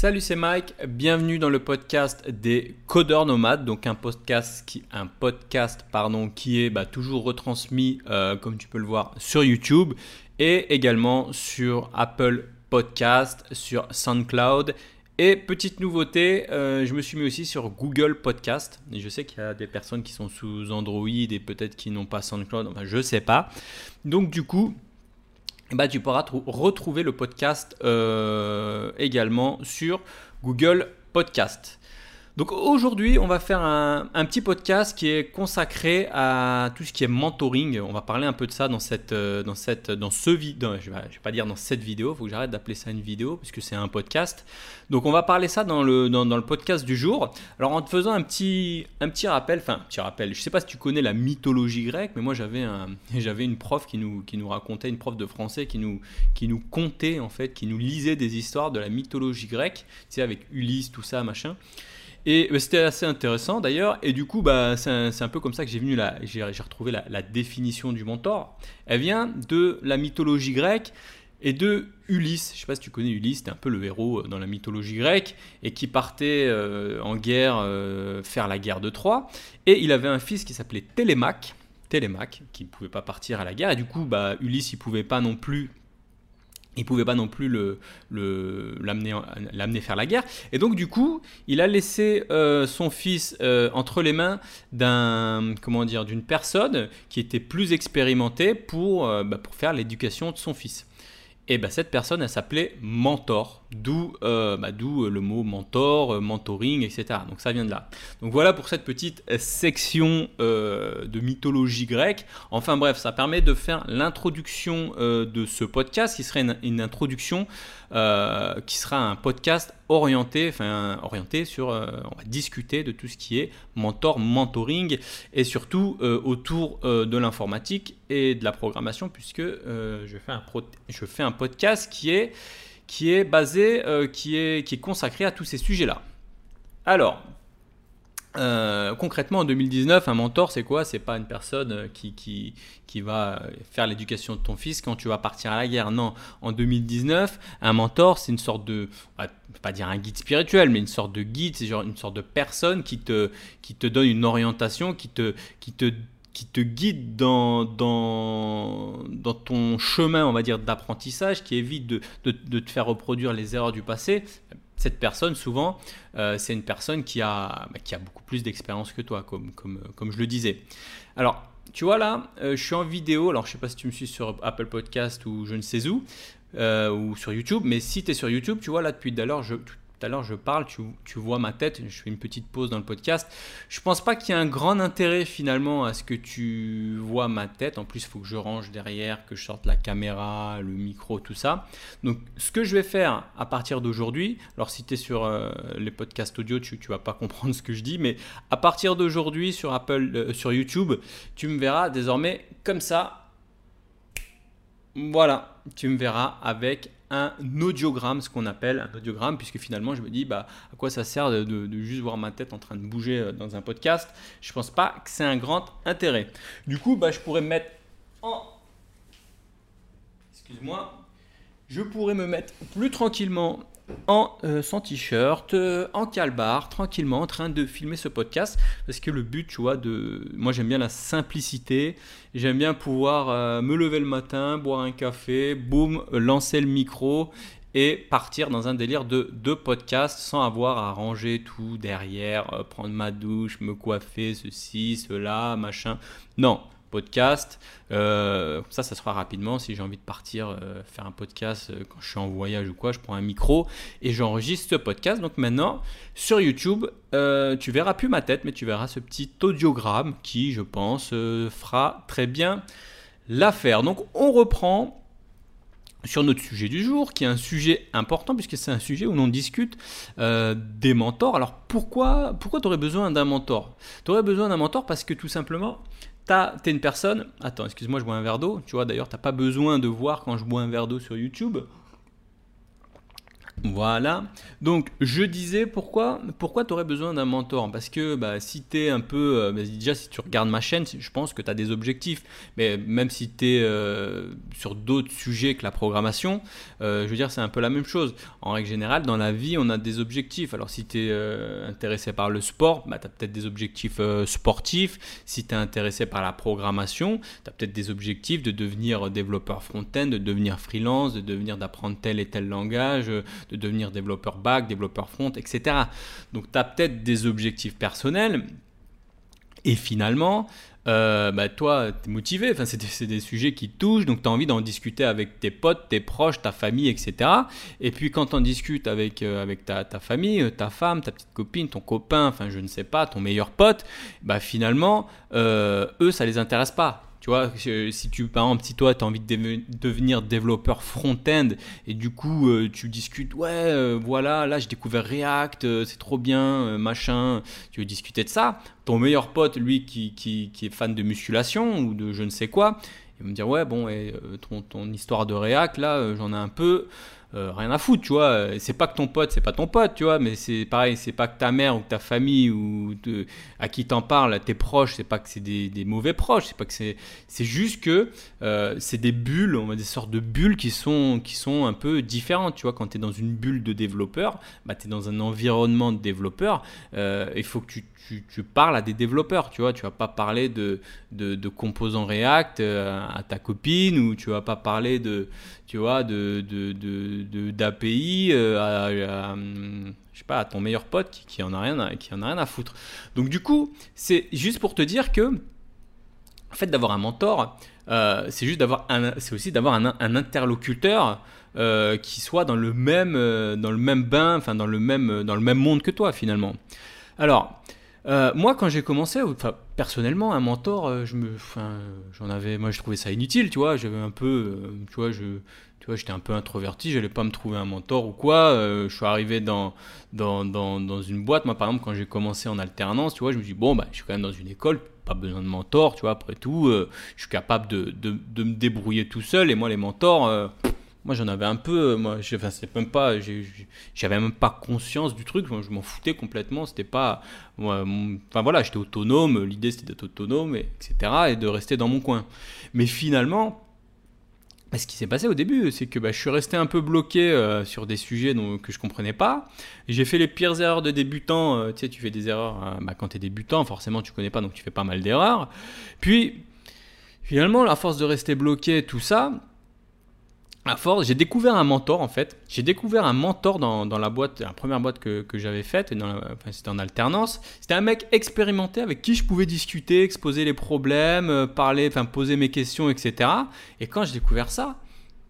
Salut, c'est Mike. Bienvenue dans le podcast des codeurs nomades. Donc un podcast qui, un qui est bah, toujours retransmis, euh, comme tu peux le voir, sur YouTube et également sur Apple Podcast, sur SoundCloud. Et petite nouveauté, euh, je me suis mis aussi sur Google Podcast. Et je sais qu'il y a des personnes qui sont sous Android et peut-être qui n'ont pas SoundCloud. Enfin, je sais pas. Donc du coup, bah, tu pourras retrouver le podcast euh, également sur Google Podcast. Donc aujourd'hui, on va faire un, petit podcast qui est consacré à tout ce qui est mentoring. On va parler un peu de ça dans cette, euh, dans cette, dans ce vidéo. Je ne vais, pas dire dans cette vidéo. Faut que j'arrête d'appeler ça une vidéo puisque c'est un podcast. Donc on va parler ça dans le, dans, le podcast du jour. Alors en te faisant un petit, un petit rappel, enfin petit rappel. Je sais pas si tu connais la mythologie grecque, mais moi j'avais un, j'avais une prof qui nous, qui nous racontait, une prof de français qui nous, qui nous contait en fait, qui nous lisait des histoires de la mythologie grecque. Tu avec Ulysse, tout ça, machin. Et bah, c'était assez intéressant d'ailleurs. Et du coup, bah, c'est un, peu comme ça que j'ai, venu j'ai, retrouvé la, définition du mentor. Elle vient de la mythologie grecque et de Ulysse. Je sais pas si tu connais Ulysse, c'était un peu le héros euh, dans la mythologie grecque et qui partait euh, en guerre euh, faire la guerre de Troie. Et il avait un fils qui s'appelait Télémaque. Télémaque, qui ne pouvait pas partir à la guerre. Et du coup, bah, Ulysse, il pouvait pas non plus il pouvait pas non plus le, l'amener, faire la guerre. Et donc du coup, il a laissé euh, son fils euh, entre les mains d'un, comment dire, d'une personne qui était plus expérimentée pour, euh, bah, pour faire l'éducation de son fils. Et bah, cette personne, elle s'appelait Mentor, d'où euh, bah, euh, le mot mentor, euh, mentoring, etc. Donc ça vient de là. Donc voilà pour cette petite section de mythologie grecque. Enfin bref, ça permet de faire l'introduction de ce podcast, qui serait une introduction euh, qui sera un podcast orienté, enfin orienté sur, euh, on va discuter de tout ce qui est mentor, mentoring et surtout euh, autour de l'informatique et de la programmation puisque je, fais un je fais un podcast qui est, qui est basé, qui, est, qui est consacré à tous ces sujets-là. Alors, euh, concrètement, en 2019, un mentor, c'est quoi? C'est pas une personne euh, qui, qui, qui va faire l'éducation de ton fils quand tu vas partir à la guerre. Non, en 2019, un mentor, c'est une sorte de, pas dire un guide spirituel, mais une sorte de guide, c'est genre une sorte de personne qui te, qui te donne une orientation, qui te, qui te qui te guide dans, dans, dans ton chemin, on va dire, d'apprentissage, qui évite de, de, de, te faire reproduire les erreurs du passé, cette personne, souvent, euh, c'est une personne qui a, bah, qui a beaucoup plus d'expérience que toi, comme, comme, comme je le disais. Alors, tu vois là, euh, je suis en vidéo, alors je sais pas si tu me suis sur Apple Podcast ou je ne sais où, euh, ou sur YouTube, mais si tu es sur YouTube, tu vois là, depuis tout à l'heure, je, tout à l'heure je parle, tu, vois ma tête, je fais une petite pause dans le podcast. Je pense pas qu'il y ait un grand intérêt finalement à ce que tu vois ma tête. En plus, il faut que je range derrière, que je sorte la caméra, le micro, tout ça. Donc, ce que je vais faire à partir d'aujourd'hui, alors si tu es sur euh, les podcasts audio, tu, tu vas pas comprendre ce que je dis, mais à partir d'aujourd'hui sur Apple, euh, sur YouTube, tu me verras désormais comme ça. Voilà, tu me verras avec un audiogramme, ce qu'on appelle un audiogramme, puisque finalement je me dis bah, à quoi ça sert de, juste voir ma tête en train de bouger euh, dans un podcast? Je pense pas que c'est un grand intérêt. Du coup, bah, je pourrais me mettre en. Excuse-moi. Je pourrais me mettre plus tranquillement en euh, sans t-shirt, euh, en calbar, tranquillement, en train de filmer ce podcast. Parce que le but, tu vois, de... moi j'aime bien la simplicité. J'aime bien pouvoir euh, me lever le matin, boire un café, boum, lancer le micro et partir dans un délire de, de podcast sans avoir à ranger tout derrière, prendre ma douche, me coiffer, ceci, cela, machin. Non, podcast. Euh, ça, ça se fera rapidement. Si j'ai envie de partir euh, faire un podcast euh, quand je suis en voyage ou quoi, je prends un micro et j'enregistre ce podcast. Donc maintenant, sur YouTube, tu verras plus ma tête, mais tu verras ce petit audiogramme qui, je pense, fera très bien l'affaire. Donc on reprend sur notre sujet du jour, qui est un sujet important, puisque c'est un sujet où l'on discute des mentors. Alors pourquoi, pourquoi tu aurais besoin d'un mentor? Tu aurais besoin d'un mentor parce que tout simplement, tu es une personne. Attends, excuse-moi, je bois un verre d'eau. Tu vois, d'ailleurs, tu n'as pas besoin de voir quand je bois un verre d'eau sur YouTube. Voilà. Donc, je disais pourquoi, pourquoi tu aurais besoin d'un mentor? Parce que bah, si tu es un peu. Euh, bah, déjà, si tu regardes ma chaîne, je pense que tu as des objectifs. Mais même si tu es euh, sur d'autres sujets que la programmation, euh, je veux dire, c'est un peu la même chose. En règle générale, dans la vie, on a des objectifs. Alors, si tu es intéressé par le sport, bah, tu as peut-être des objectifs sportifs. Si tu es intéressé par la programmation, tu as peut-être des objectifs de devenir développeur front-end, de devenir freelance, de devenir d'apprendre tel et tel langage de devenir développeur back, développeur front, etc. Donc tu as peut-être des objectifs personnels et finalement, euh, bah, toi, tu es motivé, enfin, c'est des, sujets qui te touchent, donc tu as envie d'en discuter avec tes potes, tes proches, ta famille, etc. Et puis quand tu en discutes avec, euh, avec ta, famille, euh, ta femme, ta petite copine, ton copain, enfin je ne sais pas, ton meilleur pote, bah, finalement, eux, ça les intéresse pas. Tu vois, si tu, par exemple, si toi, tu as envie de devenir développeur front-end et du coup, euh, tu discutes, ouais, euh, voilà, là, j'ai découvert React, euh, c'est trop bien, machin, tu veux discuter de ça. Ton meilleur pote, lui, qui, qui, qui, est fan de musculation ou de je ne sais quoi, il va me dire, ouais, bon, et, ton, ton histoire de React, là, j'en ai un peu. Euh, rien à foutre, tu vois. C'est pas que ton pote, c'est pas ton pote, tu vois, mais c'est pareil, c'est pas que ta mère ou que ta famille ou à qui t'en parles, tes proches, c'est pas que c'est des, mauvais proches, c'est pas que c'est, c'est juste que euh, c'est des bulles, on va des sortes de bulles qui sont, qui sont un peu différentes, tu vois. Quand tu es dans une bulle de développeur, bah, tu es dans un environnement de développeur, euh, il faut que tu, tu, parles à des développeurs, tu vois. Tu vas pas parler de, de, de composants React à ta copine ou tu vas pas parler de, tu vois, de, d'API euh, à, à ton meilleur pote qui, qui en a rien à, qui en a rien à foutre. Donc du coup, c'est juste pour te dire que en fait d'avoir un mentor, euh, c'est juste d'avoir un, c'est aussi d'avoir un, interlocuteur euh, qui soit dans le même, dans le même bain, dans le même, dans le même monde que toi finalement. Alors, moi, quand j'ai commencé, enfin, personnellement, un mentor, je me, j'en avais, moi, je trouvais ça inutile, tu vois. J'avais un peu, tu vois, je, tu vois, j'étais un peu introverti, j'allais pas me trouver un mentor ou quoi. je suis arrivé dans dans, dans, dans, une boîte. Moi, par exemple, quand j'ai commencé en alternance, tu vois, je me dis bon, bah, je suis quand même dans une école, pas besoin de mentor, tu vois. Après tout, je suis capable de, de, me débrouiller tout seul. Et moi, les mentors moi, j'en avais un peu. Moi, enfin, même pas. J'avais même pas conscience du truc. je m'en foutais complètement. C'était pas. enfin voilà, j'étais autonome. L'idée, c'était d'être autonome, etc. Et de rester dans mon coin. Mais finalement, ce qui s'est passé au début, c'est que bah, je suis resté un peu bloqué euh, sur des sujets que je comprenais pas. J'ai fait les pires erreurs de débutant. Euh, tu sais, tu fais des erreurs euh, bah, quand tu es débutant, forcément tu connais pas, donc tu fais pas mal d'erreurs. Puis, finalement, à force de rester bloqué, tout ça, force, j'ai découvert un mentor en fait. J'ai découvert un mentor dans, dans, la boîte, la première boîte que, que j'avais faite, enfin, c'était en alternance. C'était un mec expérimenté avec qui je pouvais discuter, exposer les problèmes, euh, parler, enfin poser mes questions, etc. Et quand j'ai découvert ça,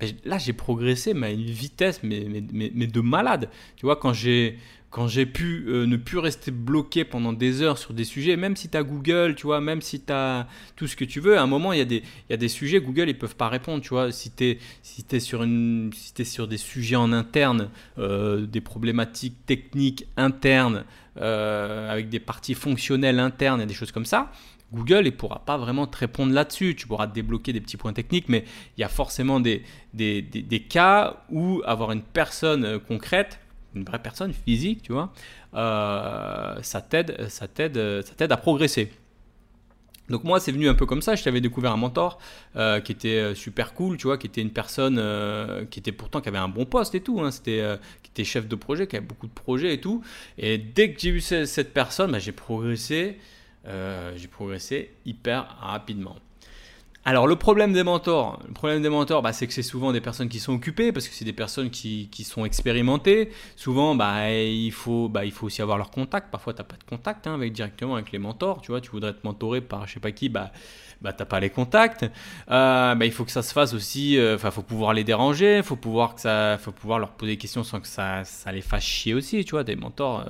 ben, là j'ai progressé mais à une vitesse mais, mais, mais de malade. Tu vois, quand j'ai quand j'ai pu euh, ne plus rester bloqué pendant des heures sur des sujets, même si tu as Google, tu vois, même si tu as tout ce que tu veux, à un moment, il y, a des, y a des sujets, Google, ils peuvent pas répondre, tu vois. Si tu es, si es, sur si es sur des sujets en interne, euh, des problématiques techniques internes, euh, avec des parties fonctionnelles internes et des choses comme ça, Google ne pourra pas vraiment te répondre là-dessus. Tu pourras débloquer des petits points techniques, mais il y a forcément des, des, des cas où avoir une personne concrète une vraie personne physique, tu vois, euh, ça t'aide, ça t'aide, ça t'aide à progresser. Donc moi, c'est venu un peu comme ça. Je t'avais découvert un mentor euh, qui était euh, super cool, tu vois, qui était une personne qui était pourtant qui avait un bon poste et tout. Hein, c'était qui était chef de projet, qui avait beaucoup de projets et tout. Et dès que j'ai vu cette, personne, bah, j'ai progressé, j'ai progressé hyper rapidement. Alors le problème des mentors, le problème des mentors, bah, c'est que c'est souvent des personnes qui sont occupées parce que c'est des personnes qui, sont expérimentées. Souvent, bah, il faut, bah, il faut aussi avoir leur contact. Parfois, tu n'as pas de contact hein, directement avec les mentors. Tu vois, tu voudrais être mentoré par je sais pas qui, bah, bah t'as pas les contacts. Euh, bah, il faut que ça se fasse aussi. Euh, enfin, faut pouvoir les déranger. Faut pouvoir que ça, faut pouvoir leur poser des questions sans que ça, ça les fasse chier aussi. Tu vois, des mentors.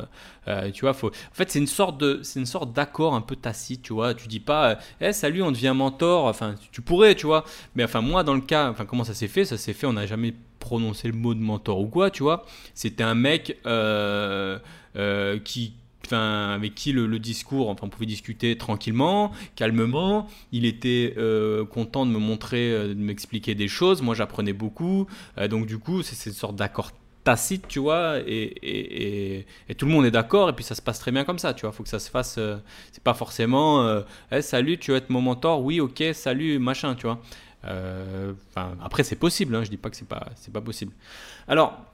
Euh, tu vois, faut. En fait, c'est une sorte de, c'est une sorte d'accord un peu tacite. Tu vois, tu dis pas, eh salut, on devient mentor. Enfin, tu pourrais, tu vois. Mais enfin, moi, dans le cas, enfin, comment ça s'est fait? Ça s'est fait. On n'a jamais prononcé le mot de mentor ou quoi. Tu vois. C'était un mec qui avec qui le, discours, enfin, on pouvait discuter tranquillement, calmement. Il était euh, content de me montrer, euh, de m'expliquer des choses. Moi, j'apprenais beaucoup. Euh, donc, du coup, c'est cette sorte d'accord tacite, tu vois, et, tout le monde est d'accord, et puis ça se passe très bien comme ça, tu vois. faut que ça se fasse. Euh, c'est pas forcément euh, salut, tu veux être mon mentor? Oui, ok, salut, machin, tu vois. Après, c'est possible, hein, je dis pas que c'est pas, c'est pas possible. Alors,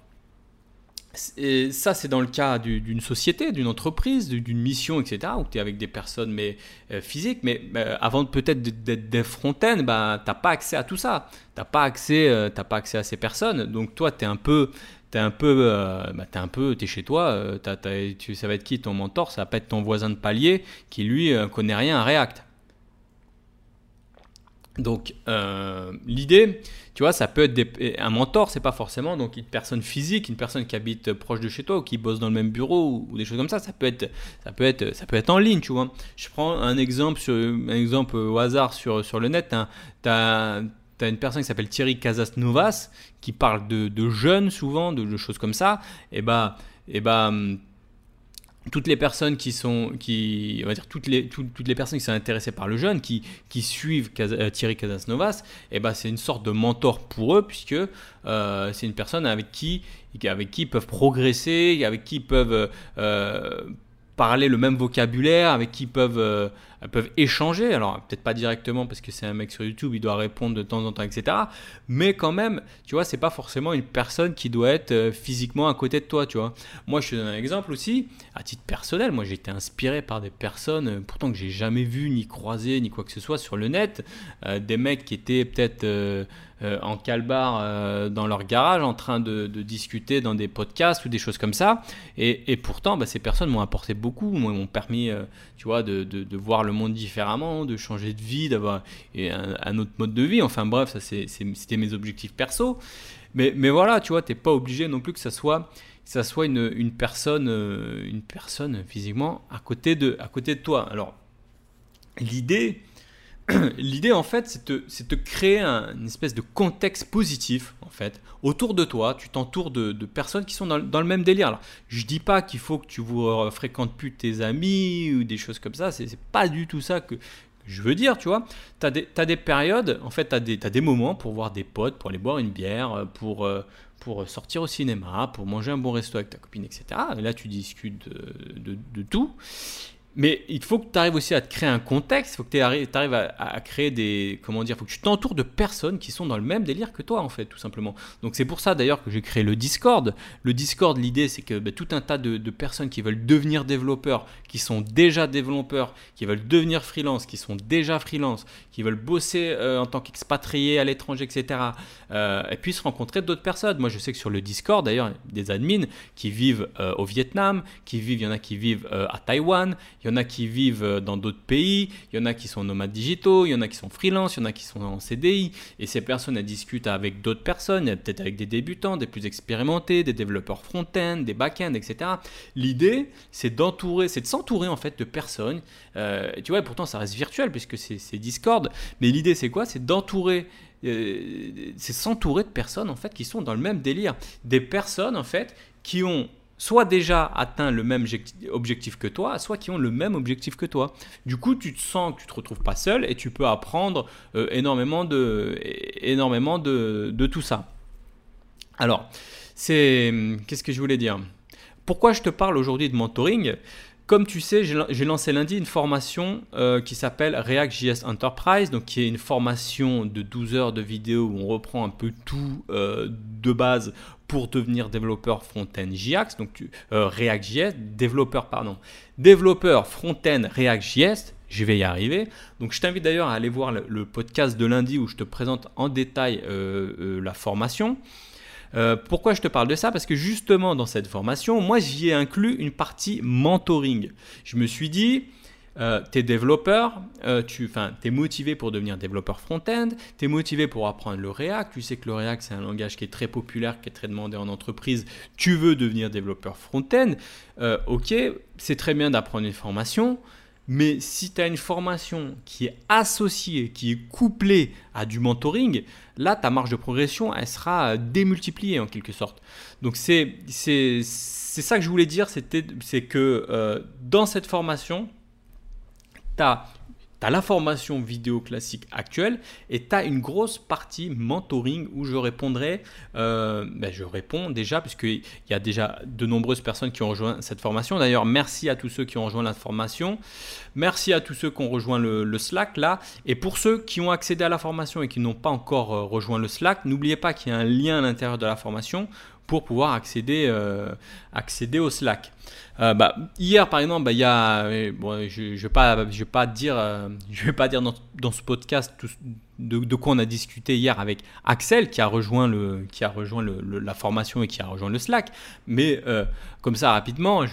et ça, c'est dans le cas d'une société, d'une entreprise, d'une mission, etc., où tu es avec des personnes mais, physiques. Mais avant peut-être d'être des front-end, bah, tu n'as pas accès à tout ça. Tu n'as pas, accès, pas accès à ces personnes. Donc, toi, tu es un peu t'es peu, euh, bah, es un peu, t'es chez toi, euh, tu, ça va être qui ton mentor? Ça va pas être ton voisin de palier qui lui euh, connaît rien à React. Donc l'idée, tu vois, ça peut être un mentor, c'est pas forcément donc une personne physique, une personne qui habite proche de chez toi ou qui bosse dans le même bureau ou, des choses comme ça. Ça peut être, ça peut être, ça peut être en ligne, tu vois. Je prends un exemple un exemple au hasard sur sur le net. Hein. Tu as tu as une personne qui s'appelle Thierry Casasnovas qui parle de, jeunes souvent, de, choses comme ça. Et bah, et bah hum, toutes les personnes qui sont, qui, on va dire toutes les, toutes les personnes qui sont intéressées par le jeune, qui, qui suivent euh, Thierry Casasnovas, et bah c'est une sorte de mentor pour eux puisque euh, c'est une personne avec qui, avec qui ils peuvent progresser, avec qui ils peuvent euh, parler le même vocabulaire, avec qui peuvent peuvent échanger. Alors, peut-être pas directement parce que c'est un mec sur YouTube, il doit répondre de temps en temps, etc. Mais quand même, tu vois, c'est pas forcément une personne qui doit être euh, physiquement à côté de toi, tu vois. Moi, je te donne un exemple aussi, à titre personnel. Moi, j'ai été inspiré par des personnes, euh, pourtant que j'ai jamais vu, ni croisé, ni quoi que ce soit sur le net. Euh, des mecs qui étaient peut-être en calbar dans leur garage en train de, discuter dans des podcasts ou des choses comme ça. Et, pourtant, bah, ces personnes m'ont apporté beaucoup, m'ont permis, tu vois, de, voir le monde différemment, de changer de vie, d'avoir un, autre mode de vie. Enfin bref, ça c'était mes objectifs perso. Mais, voilà, tu vois, t'es pas obligé non plus que ça soit, ça soit une, une, personne, euh, une personne physiquement à côté de, à côté de toi. Alors, l'idée, l'idée en fait, c'est de, créer un, une espèce de contexte positif en fait autour de toi. Tu t'entoures de, personnes qui sont dans, le même délire. Alors, je dis pas qu'il faut que tu vous fréquentes plus tes amis ou des choses comme ça. C'est pas du tout ça que, je veux dire, tu vois. Tu as, des périodes, en fait, tu as, des moments pour voir des potes, pour aller boire une bière, pour, euh, pour sortir au cinéma, pour manger un bon resto avec ta copine, etc. Et là, tu discutes de, de tout. Mais il faut que tu arrives aussi à te créer un contexte, il faut que tu arrives, à, créer des. Comment dire faut que tu t'entoures de personnes qui sont dans le même délire que toi, en fait, tout simplement. Donc c'est pour ça d'ailleurs que j'ai créé le Discord. Le Discord, l'idée, c'est que bah, tout un tas de, personnes qui veulent devenir développeurs, qui sont déjà développeurs, qui veulent devenir freelance, qui sont déjà freelance, qui veulent bosser euh, en tant qu'expatriés à l'étranger, etc., euh, puissent rencontrer d'autres personnes. Moi, je sais que sur le Discord, d'ailleurs, des admins qui vivent euh, au Vietnam, qui vivent, il y en a qui vivent à Taïwan il y en a qui vivent euh, dans d'autres pays, il y en a qui sont nomades digitaux, il y en a qui sont freelance, il y en a qui sont en CDI. Et ces personnes, elles discutent avec d'autres personnes, peut-être avec des débutants, des plus expérimentés, des développeurs front-end, des back-end, etc. L'idée, c'est d'entourer, c'est de s'entourer en fait de personnes. Euh, tu vois, pourtant ça reste virtuel puisque c'est Discord. Mais l'idée, c'est quoi? C'est d'entourer euh, c'est s'entourer de personnes en fait qui sont dans le même délire. Des personnes en fait qui ont soit déjà atteint le même objectif que toi, soit qui ont le même objectif que toi. Du coup, tu te sens que tu te retrouves pas seul et tu peux apprendre euh, énormément, de tout ça. Alors, c'est qu'est-ce que je voulais dire? Pourquoi je te parle aujourd'hui de mentoring? Comme tu sais, j'ai lancé lundi une formation euh, qui s'appelle React.js Enterprise, donc qui est une formation de 12 heures de vidéo où on reprend un peu tout euh, de base devenir développeur front-end JAX, donc euh, React.js, développeur, pardon, développeur front-end React.js, je vais y arriver. Donc je t'invite d'ailleurs à aller voir le, podcast de lundi où je te présente en détail la formation. Euh, pourquoi je te parle de ça? Parce que justement dans cette formation, moi j'y ai inclus une partie mentoring. Je me suis dit, euh, tu es développeur, euh, tu es motivé pour devenir développeur front-end, tu es motivé pour apprendre le React, tu sais que le React c'est un langage qui est très populaire, qui est très demandé en entreprise, tu veux devenir développeur front-end, euh, ok, c'est très bien d'apprendre une formation, mais si tu as une formation qui est associée, qui est couplée à du mentoring, là, ta marge de progression, elle sera démultipliée en quelque sorte. Donc c'est ça que je voulais dire, c'est que euh, dans cette formation, tu as la formation vidéo classique actuelle et tu as une grosse partie mentoring où je répondrai, euh, ben je réponds déjà, puisqu'il y a déjà de nombreuses personnes qui ont rejoint cette formation. D'ailleurs, merci à tous ceux qui ont rejoint la formation. Merci à tous ceux qui ont rejoint le, Slack là. Et pour ceux qui ont accédé à la formation et qui n'ont pas encore euh, rejoint le Slack, n'oubliez pas qu'il y a un lien à l'intérieur de la formation pour pouvoir accéder, euh, accéder au Slack. Euh, bah, hier, par exemple, bah, y a, bon, je ne vais pas, pas dire, je vais pas dire dans, dans ce podcast tout, de, quoi on a discuté hier avec Axel qui a rejoint, le, qui a rejoint le, la formation et qui a rejoint le Slack. Mais euh, comme ça, rapidement,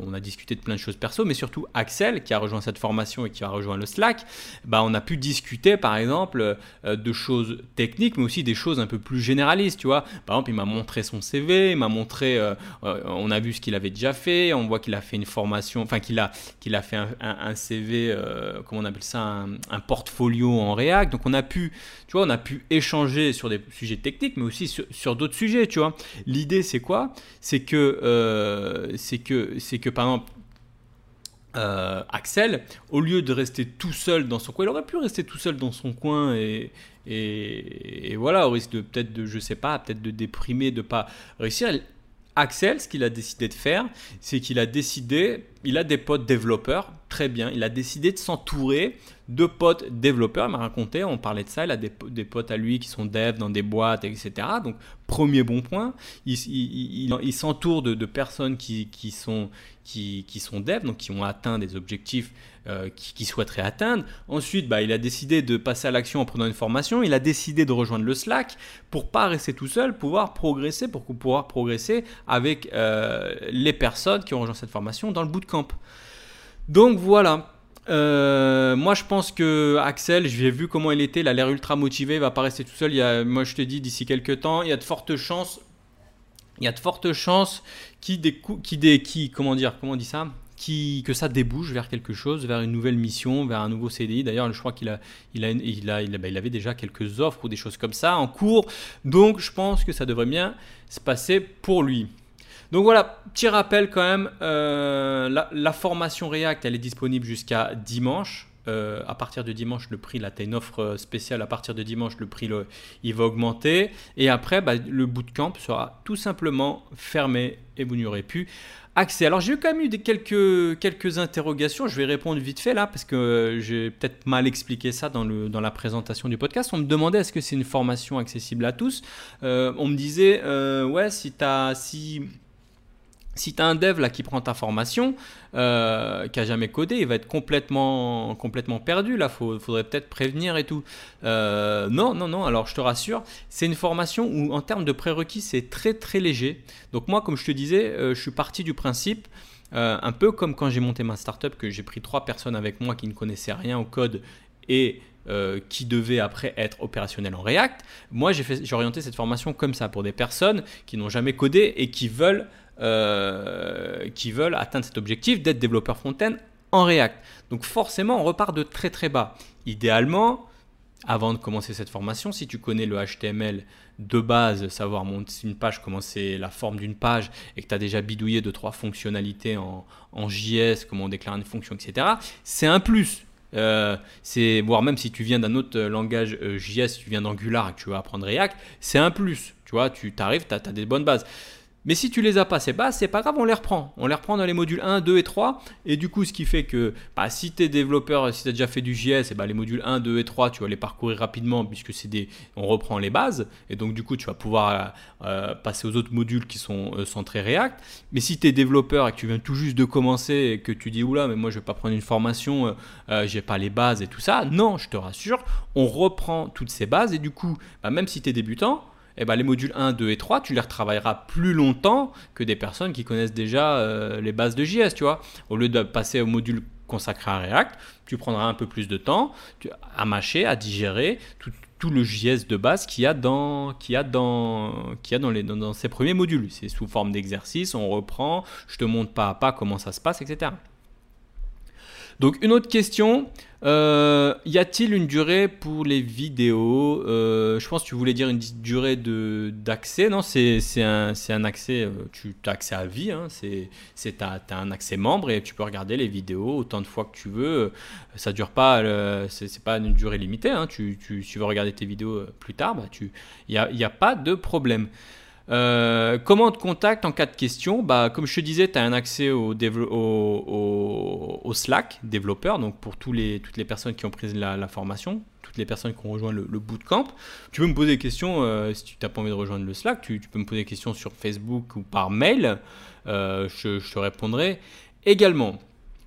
on a discuté de plein de choses perso, mais surtout Axel qui a rejoint cette formation et qui a rejoint le Slack. Bah, on a pu discuter par exemple euh, de choses techniques, mais aussi des choses un peu plus généralistes. Tu vois par exemple, il m'a montré son CV, il m'a montré, euh, on a vu ce qu'il avait déjà fait, on voit qu'il a fait une formation, enfin qu'il a, qu'il a fait un, CV, comment on appelle ça, un, portfolio en React. Donc on a pu, tu vois, on a pu échanger sur des sujets techniques, mais aussi sur, d'autres sujets, tu vois. L'idée, c'est quoi? C'est que, euh, c'est que, que, par exemple, euh, Axel, au lieu de rester tout seul dans son coin, il aurait pu rester tout seul dans son coin et, et, voilà, au risque de peut-être de, je sais pas, peut-être de déprimer, de pas réussir. Axel, ce qu'il a décidé de faire, c'est qu'il a décidé, il a des potes développeurs, très bien, il a décidé de s'entourer de potes développeurs. Il m'a raconté, on parlait de ça, il a des, potes à lui qui sont devs dans des boîtes, etc. Donc, premier bon point, il, s'entoure de, personnes qui, sont, qui, sont devs, donc qui ont atteint des objectifs euh, qu'il souhaiterait atteindre. Ensuite, bah, il a décidé de passer à l'action en prenant une formation. Il a décidé de rejoindre le Slack pour pas rester tout seul, pouvoir progresser, pour pouvoir progresser avec euh, les personnes qui ont rejoint cette formation dans le bootcamp. Donc voilà, euh, moi, je pense que Axel, j'ai vu comment il était, il a l'air ultra motivé, il va pas rester tout seul. Moi, je te dis, d'ici quelques temps, il y a de fortes chances, il y a de fortes chances qui, qui, qui, comment dire, comment dit ça, qui, que ça débouche vers quelque chose, vers une nouvelle mission, vers un nouveau CDI. D'ailleurs, je crois qu'il a, il a, il a, bah, il avait déjà quelques offres ou des choses comme ça en cours. Donc, je pense que ça devrait bien se passer pour lui. Donc voilà, petit rappel quand même, euh, la, formation React, elle est disponible jusqu'à dimanche. Euh, à partir de dimanche, le prix, là, tu as une offre spéciale. À partir de dimanche, le prix, il va augmenter. Et après, bah, le bootcamp sera tout simplement fermé et vous n'y aurez plus accès. Alors, j'ai eu quand même eu quelques, quelques interrogations. Je vais répondre vite fait là, parce que j'ai peut-être mal expliqué ça dans, la présentation du podcast. On me demandait est-ce que c'est une formation accessible à tous? Euh, on me disait, ouais, si tu as. Si, si tu as un dev là qui prend ta formation, euh, qui a jamais codé, il va être complètement, complètement perdu. Là, il faudrait peut-être prévenir et tout. Euh, non, non, non. Alors, je te rassure, c'est une formation où, en termes de prérequis, c'est très, très léger. Donc, moi, comme je te disais, euh, je suis parti du principe, un peu comme quand j'ai monté ma startup, que j'ai pris trois personnes avec moi qui ne connaissaient rien au code et qui devaient après être opérationnels en React. Moi, j'ai orienté cette formation comme ça pour des personnes qui n'ont jamais codé et qui veulent euh, qui veulent atteindre cet objectif d'être développeur front-end en React. Donc forcément, on repart de très très bas. Idéalement, avant de commencer cette formation, si tu connais le HTML de base, savoir monter une page, comment c'est la forme d'une page, et que tu as déjà bidouillé deux trois fonctionnalités en, JS, comment on déclare une fonction, etc., c'est un plus. Euh, voire même si tu viens d'un autre langage euh, JS, tu viens d'Angular et que tu veux apprendre React, c'est un plus. Tu vois, tu t'arrives, tu as, des bonnes bases. Mais si tu les as pas ces bases, c'est pas grave, on les reprend. On les reprend dans les modules 1, 2 et 3. Et du coup, ce qui fait que bah, si tu es développeur, si tu as déjà fait du JS, et bah, les modules 1, 2 et 3, tu vas les parcourir rapidement puisque c'est des, on reprend les bases. Et donc, du coup, tu vas pouvoir euh, passer aux autres modules qui sont euh, centrés React. Mais si tu es développeur et que tu viens tout juste de commencer et que tu dis, oula, mais moi, je vais pas prendre une formation, euh, j'ai pas les bases et tout ça. Non, je te rassure, on reprend toutes ces bases. Et du coup, bah, même si tu es débutant, eh ben, les modules 1, 2 et 3, tu les retravailleras plus longtemps que des personnes qui connaissent déjà euh, les bases de JS, tu vois. Au lieu de passer au module consacré à React, tu prendras un peu plus de temps à mâcher, à digérer tout, le JS de base qu'il y a dans, a dans, a dans, les, dans ces premiers modules. C'est sous forme d'exercice, on reprend, je te montre pas à pas comment ça se passe, etc. Donc une autre question, euh, y a-t-il une durée pour les vidéos euh, Je pense que tu voulais dire une durée d'accès, non? C'est un, un, accès, euh, tu as accès à vie, hein, c'est tu as, un accès membre et tu peux regarder les vidéos autant de fois que tu veux. Ça dure pas, c'est pas une durée limitée, hein. tu, tu, veux regarder tes vidéos plus tard, il bah, n'y y a pas de problème. Euh, comment te contacte en cas de question? Bah, Comme je te disais, tu as un accès au, Slack développeur, donc pour toutes les personnes qui ont pris la, formation, toutes les personnes qui ont rejoint le, bootcamp. Tu peux me poser des questions euh, si tu n'as pas envie de rejoindre le Slack, tu, peux me poser des questions sur Facebook ou par mail, euh, je, te répondrai également.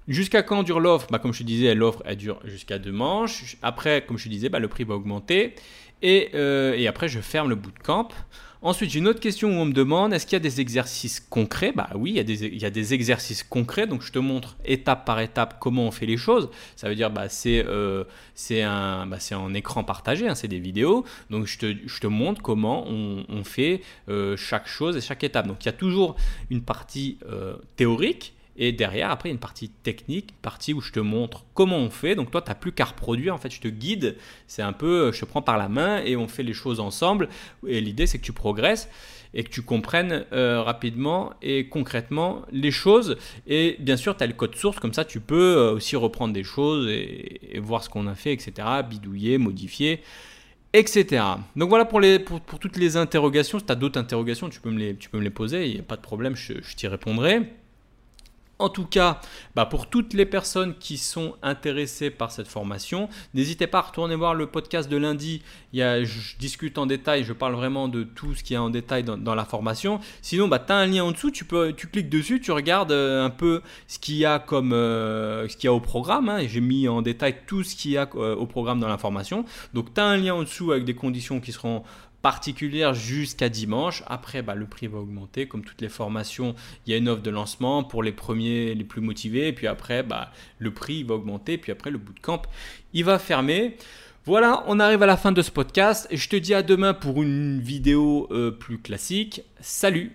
Jusqu'à quand dure l'offre? Bah, Comme je te disais, l'offre elle dure jusqu'à deux manches. Après, comme je te disais, bah, le prix va augmenter. Et, et après, je ferme le bootcamp. Ensuite, j'ai une autre question où on me demande est-ce qu'il y a des exercices concrets? Bah oui, il y, a des, exercices concrets. Donc, je te montre étape par étape comment on fait les choses. Ça veut dire, bah, c'est euh, un, bah, écran partagé, hein, c'est des vidéos. Donc, je te, montre comment on, on fait euh, chaque chose et chaque étape. Donc, il y a toujours une partie euh, théorique et derrière, après, il y a une partie technique, une partie où je te montre comment on fait. Donc toi, tu n'as plus qu'à reproduire. En fait, je te guide. C'est un peu, je te prends par la main et on fait les choses ensemble. Et l'idée, c'est que tu progresses et que tu comprennes euh, rapidement et concrètement les choses. Et bien sûr, tu as le code source. Comme ça, tu peux euh, aussi reprendre des choses et, voir ce qu'on a fait, etc. Bidouiller, modifier etc. Donc voilà pour, les, pour, toutes les interrogations. Si tu as d'autres interrogations, tu peux me les, tu peux me les poser, il n'y a pas de problème, je t'y répondrai. En tout cas, bah, pour toutes les personnes qui sont intéressées par cette formation, n'hésitez pas à retourner voir le podcast de lundi. Il y a, je discute en détail, je parle vraiment de tout ce qui est en détail dans, la formation. Sinon, bah, tu as un lien en dessous, tu, peux, tu cliques dessus, tu regardes euh, un peu ce qu'il y a, euh, ce qu'il y a au programme. Hein. J'ai mis en détail tout ce qu'il y a euh, au programme dans la formation. Donc tu as un lien en dessous avec des conditions qui seront particulière jusqu'à dimanche. Après, bah, le prix va augmenter. Comme toutes les formations, il y a une offre de lancement pour les premiers, les plus motivés. Et puis après, bah, le prix va augmenter. Puis après, le bootcamp, il va fermer. Voilà, on arrive à la fin de ce podcast. Je te dis à demain pour une vidéo euh, plus classique. Salut